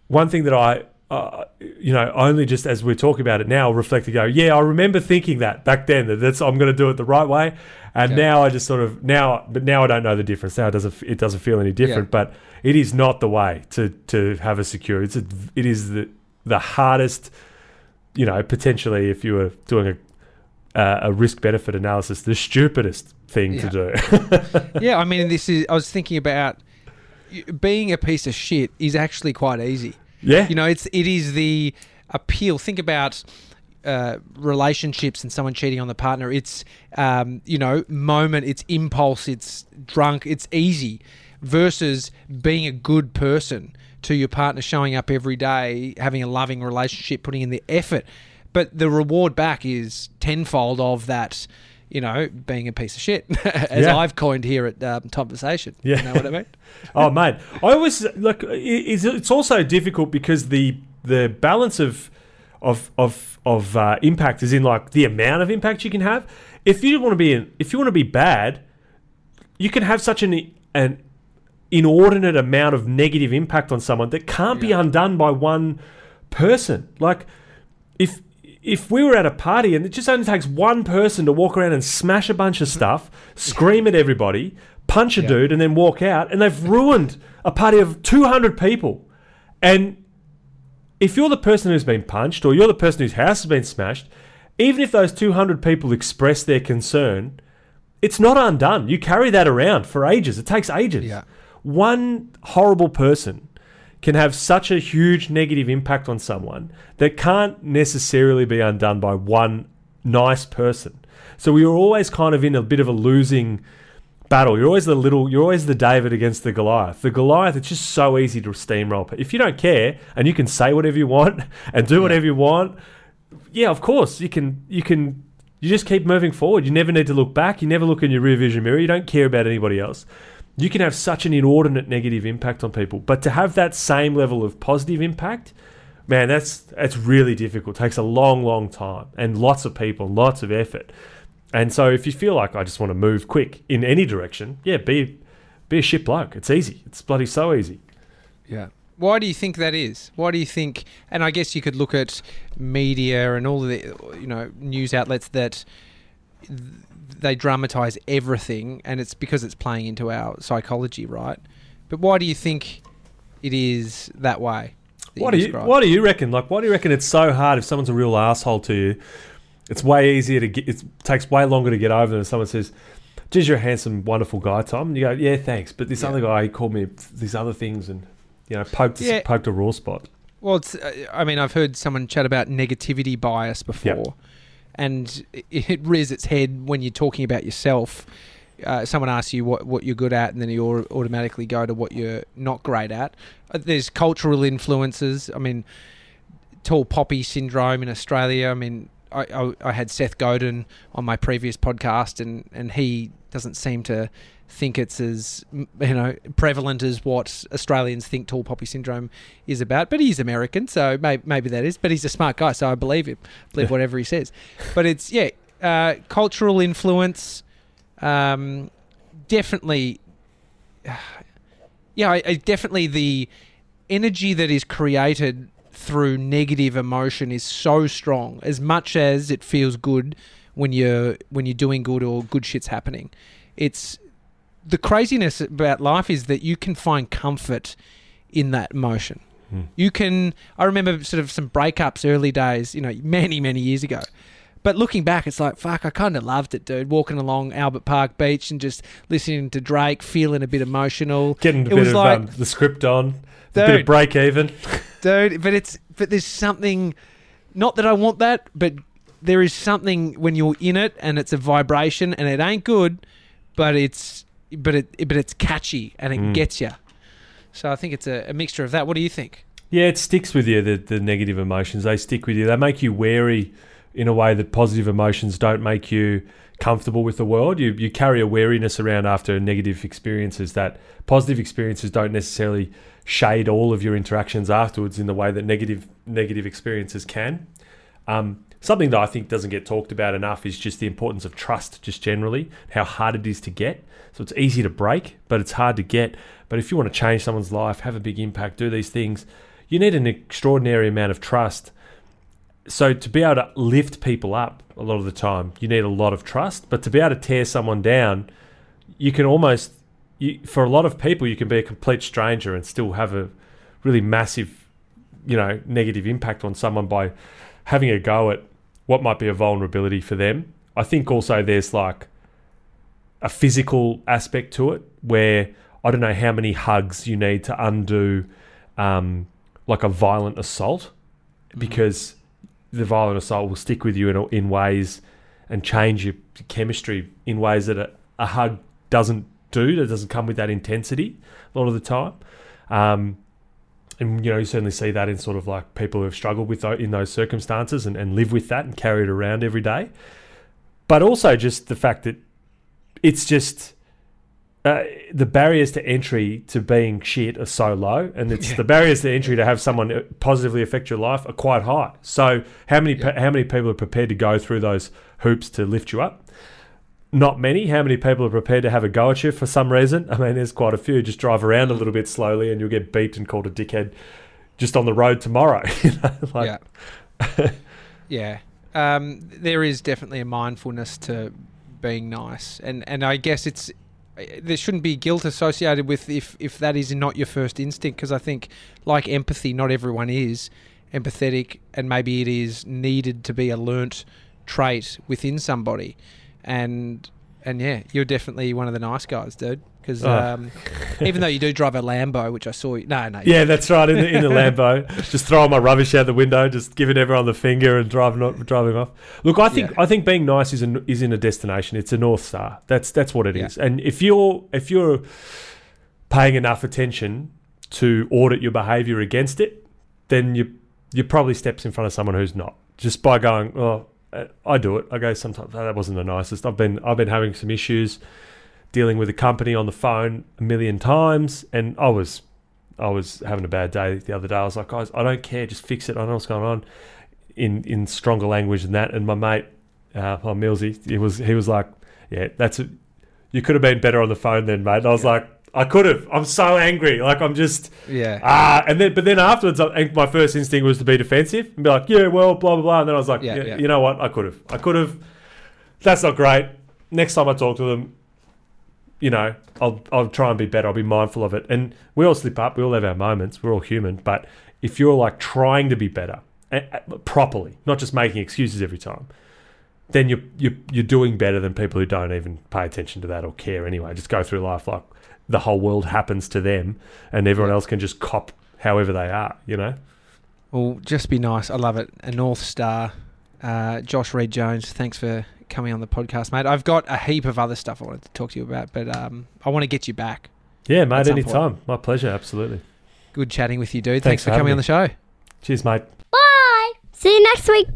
one thing that I, uh, you know, only just as we're talking about it now, reflect and go, yeah, I remember thinking that back then that that's I'm going to do it the right way, and
Okay.
now I just sort of now, but now I don't know the difference. Now it doesn't it doesn't feel any different,
Yeah.
but it is not the way to to have a secure. It's a, it is the the hardest, you know, potentially if you were doing a uh, a risk benefit analysis, the stupidest thing to do.
yeah, I mean, this is. I was thinking about being a piece of shit is actually quite easy.
Yeah,
You know, it's it is the appeal. Think about uh, relationships and someone cheating on the partner. It's um, you know moment. It's impulse. It's drunk. It's easy versus being a good person to your partner, showing up every day, having a loving relationship, putting in the effort. But the reward back is tenfold of that. You know, being a piece of shit, as
Yeah.
I've coined here at um, Tomversation.
Yeah.
you know what I mean.
oh mate, I always look. It's, it's also difficult because the the balance of of of of uh, impact is in like the amount of impact you can have. If you want to be in, if you want to be bad, you can have such an an inordinate amount of negative impact on someone that can't be undone by one person. Like if if we were at a party and it just only takes one person to walk around and smash a bunch of stuff, scream at everybody, punch a
Yeah.
dude, and then walk out, and they've ruined a party of 200 people. And if you're the person who's been punched or you're the person whose house has been smashed, even if those 200 people express their concern, it's not undone. You carry that around for ages. It takes ages.
Yeah.
One horrible person can have such a huge negative impact on someone that can't necessarily be undone by one nice person. So we are always kind of in a bit of a losing battle. You're always the little, you're always the David against the Goliath. The Goliath, it's just so easy to steamroll. If you don't care and you can say whatever you want and do whatever you want, yeah, of course you can. You can. You just keep moving forward. You never need to look back. You never look in your rear vision mirror. You don't care about anybody else. You can have such an inordinate negative impact on people, but to have that same level of positive impact, man, that's that's really difficult. It takes a long, long time and lots of people, lots of effort. And so, if you feel like I just want to move quick in any direction, yeah, be be a shit bloke. It's easy. It's bloody so easy.
Yeah. Why do you think that is? Why do you think? And I guess you could look at media and all the you know news outlets that th- they dramatize everything, and it's because it's playing into our psychology, right? But why do you think it is that way. that
What do you. What do you reckon? Like, why do you reckon it's so hard if someone's a real asshole to you? It's way easier to get. It takes way longer to get over than if someone says, "Geez, you're a handsome, wonderful guy, Tom." You go, "Yeah, thanks," but this
Yeah.
other guy he called me these other things and you know poked
Yeah.
poked a raw spot.
Well, it's, uh, I mean, I've heard someone chat about negativity bias before, and it, rears its head when you're talking about yourself. Uh, someone asks you what, what you're good at, and then you automatically go to what you're not great at. Uh, there's cultural influences. I mean, tall poppy syndrome in Australia. I mean, I, I, I had Seth Godin on my previous podcast, and, and he doesn't seem to think it's as you know prevalent as what Australians think tall poppy syndrome is about. But he's American, so maybe, maybe that is. But he's a smart guy, so I believe him. Believe whatever he says. But it's yeah, uh, cultural influence. Um, definitely, yeah, I, I definitely the energy that is created through negative emotion is so strong. As much as it feels good when you're when you're doing good or good shit's happening, it's the craziness about life is that you can find comfort in that motion.
Hmm.
You can. I remember sort of some breakups early days, you know, many many years ago. But looking back, it's like fuck. I kind of loved it, dude. Walking along Albert Park Beach and just listening to Drake, feeling a bit emotional.
Getting a
It
bit
was
of
like-
um, the script on, a bit of break even.
dude. But it's but there's something. Not that I want that, but there is something when you're in it and it's a vibration and it ain't good, but it's but it but it's catchy and it
Mm.
gets you. So I think it's a, a mixture of that. What do you think?
Yeah, it sticks with you. The the negative emotions they stick with you. They make you wary in a way that positive emotions don't make you comfortable with the world. You you carry a wariness around after negative experiences that positive experiences don't necessarily shade all of your interactions afterwards in the way that negative negative experiences can. Um, something that I think doesn't get talked about enough is just the importance of trust, just generally, how hard it is to get. So it's easy to break, but it's hard to get. But if you want to change someone's life, have a big impact, do these things, you need an extraordinary amount of trust. So to be able to lift people up a lot of the time, you need a lot of trust. But to be able to tear someone down, you can almost, you, for a lot of people, you can be a complete stranger and still have a really massive, you know, negative impact on someone by having a go at what might be a vulnerability for them. I think also there's like a physical aspect to it where I don't know how many hugs you need to undo um, like a violent assault because the violent assault will stick with you in, in ways and change your chemistry in ways that a, a hug doesn't do, that doesn't come with that intensity a lot of the time. Um, and you know you certainly see that in sort of like people who have struggled with in those circumstances and, and live with that and carry it around every day. But also just the fact that it's just uh, the barriers to entry to being shit are so low. And it's
Yeah.
the barriers to entry to have someone uh, positively affect your life are quite high. So how many pe- how many people are prepared to go through those hoops to lift you up not many. How many people are prepared to have a go at you for some reason? I mean, there's quite a few. Just drive around a little bit slowly, and you'll get beat and called a dickhead just on the road tomorrow. you know, like,
yeah, yeah. Um, there is definitely a mindfulness to being nice, and and I guess it's there shouldn't be guilt associated with if if that is not your first instinct, because I think like empathy, not everyone is empathetic, and maybe it is needed to be a learnt trait within somebody, and and yeah, you're definitely one of the nice guys, dude. Because
Oh.
um, even though you do drive a Lambo, which I saw, you, no, no,
yeah, that's right. In the, in the Lambo, just throwing my rubbish out the window, just giving everyone the finger and driving driving off. Look, I think
Yeah.
I think being nice is an, is in a destination. It's a north star. That's that's what it is.
Yeah.
And if you're if you're paying enough attention to audit your behaviour against it, then you you're probably steps in front of someone who's not. Just by going, oh, I do it. I go sometimes. "Oh, that wasn't the nicest. I've been I've been having some issues dealing with a company on the phone a million times, and I was I was having a bad day the other day. I was like, guys, I don't care. Just fix it. I don't know what's going on. In in stronger language than that. And my mate, uh, my Millsy, he was he was like, yeah, that's a, you could have been better on the phone then, mate. And I was
Yeah.
like, I could have. I'm so angry. Like I'm just
yeah,
ah. And then but then afterwards, I, my first instinct was to be defensive and be like, yeah, well, blah blah blah. And then I was like,
Yeah,
yeah,
yeah.
you know what? I could have. I could have. That's not great. Next time I talk to them, you know, I'll I'll try and be better. I'll be mindful of it. And we all slip up. We all have our moments. We're all human. But if you're like trying to be better eh, properly, not just making excuses every time, then you're you're you're doing better than people who don't even pay attention to that or care anyway. Just go through life like the whole world happens to them, and everyone else can just cop however they are. You know.
Well, just be nice. I love it. A North Star. Uh, Josh Reid Jones, thanks for coming on the podcast, mate. I've got a heap of other stuff I wanted to talk to you about, but um, I want to get you back.
Yeah, mate, anytime. My pleasure, absolutely.
Good chatting with you, dude. Thanks, thanks for, for coming on the show.
Cheers, mate.
Bye. See you next week.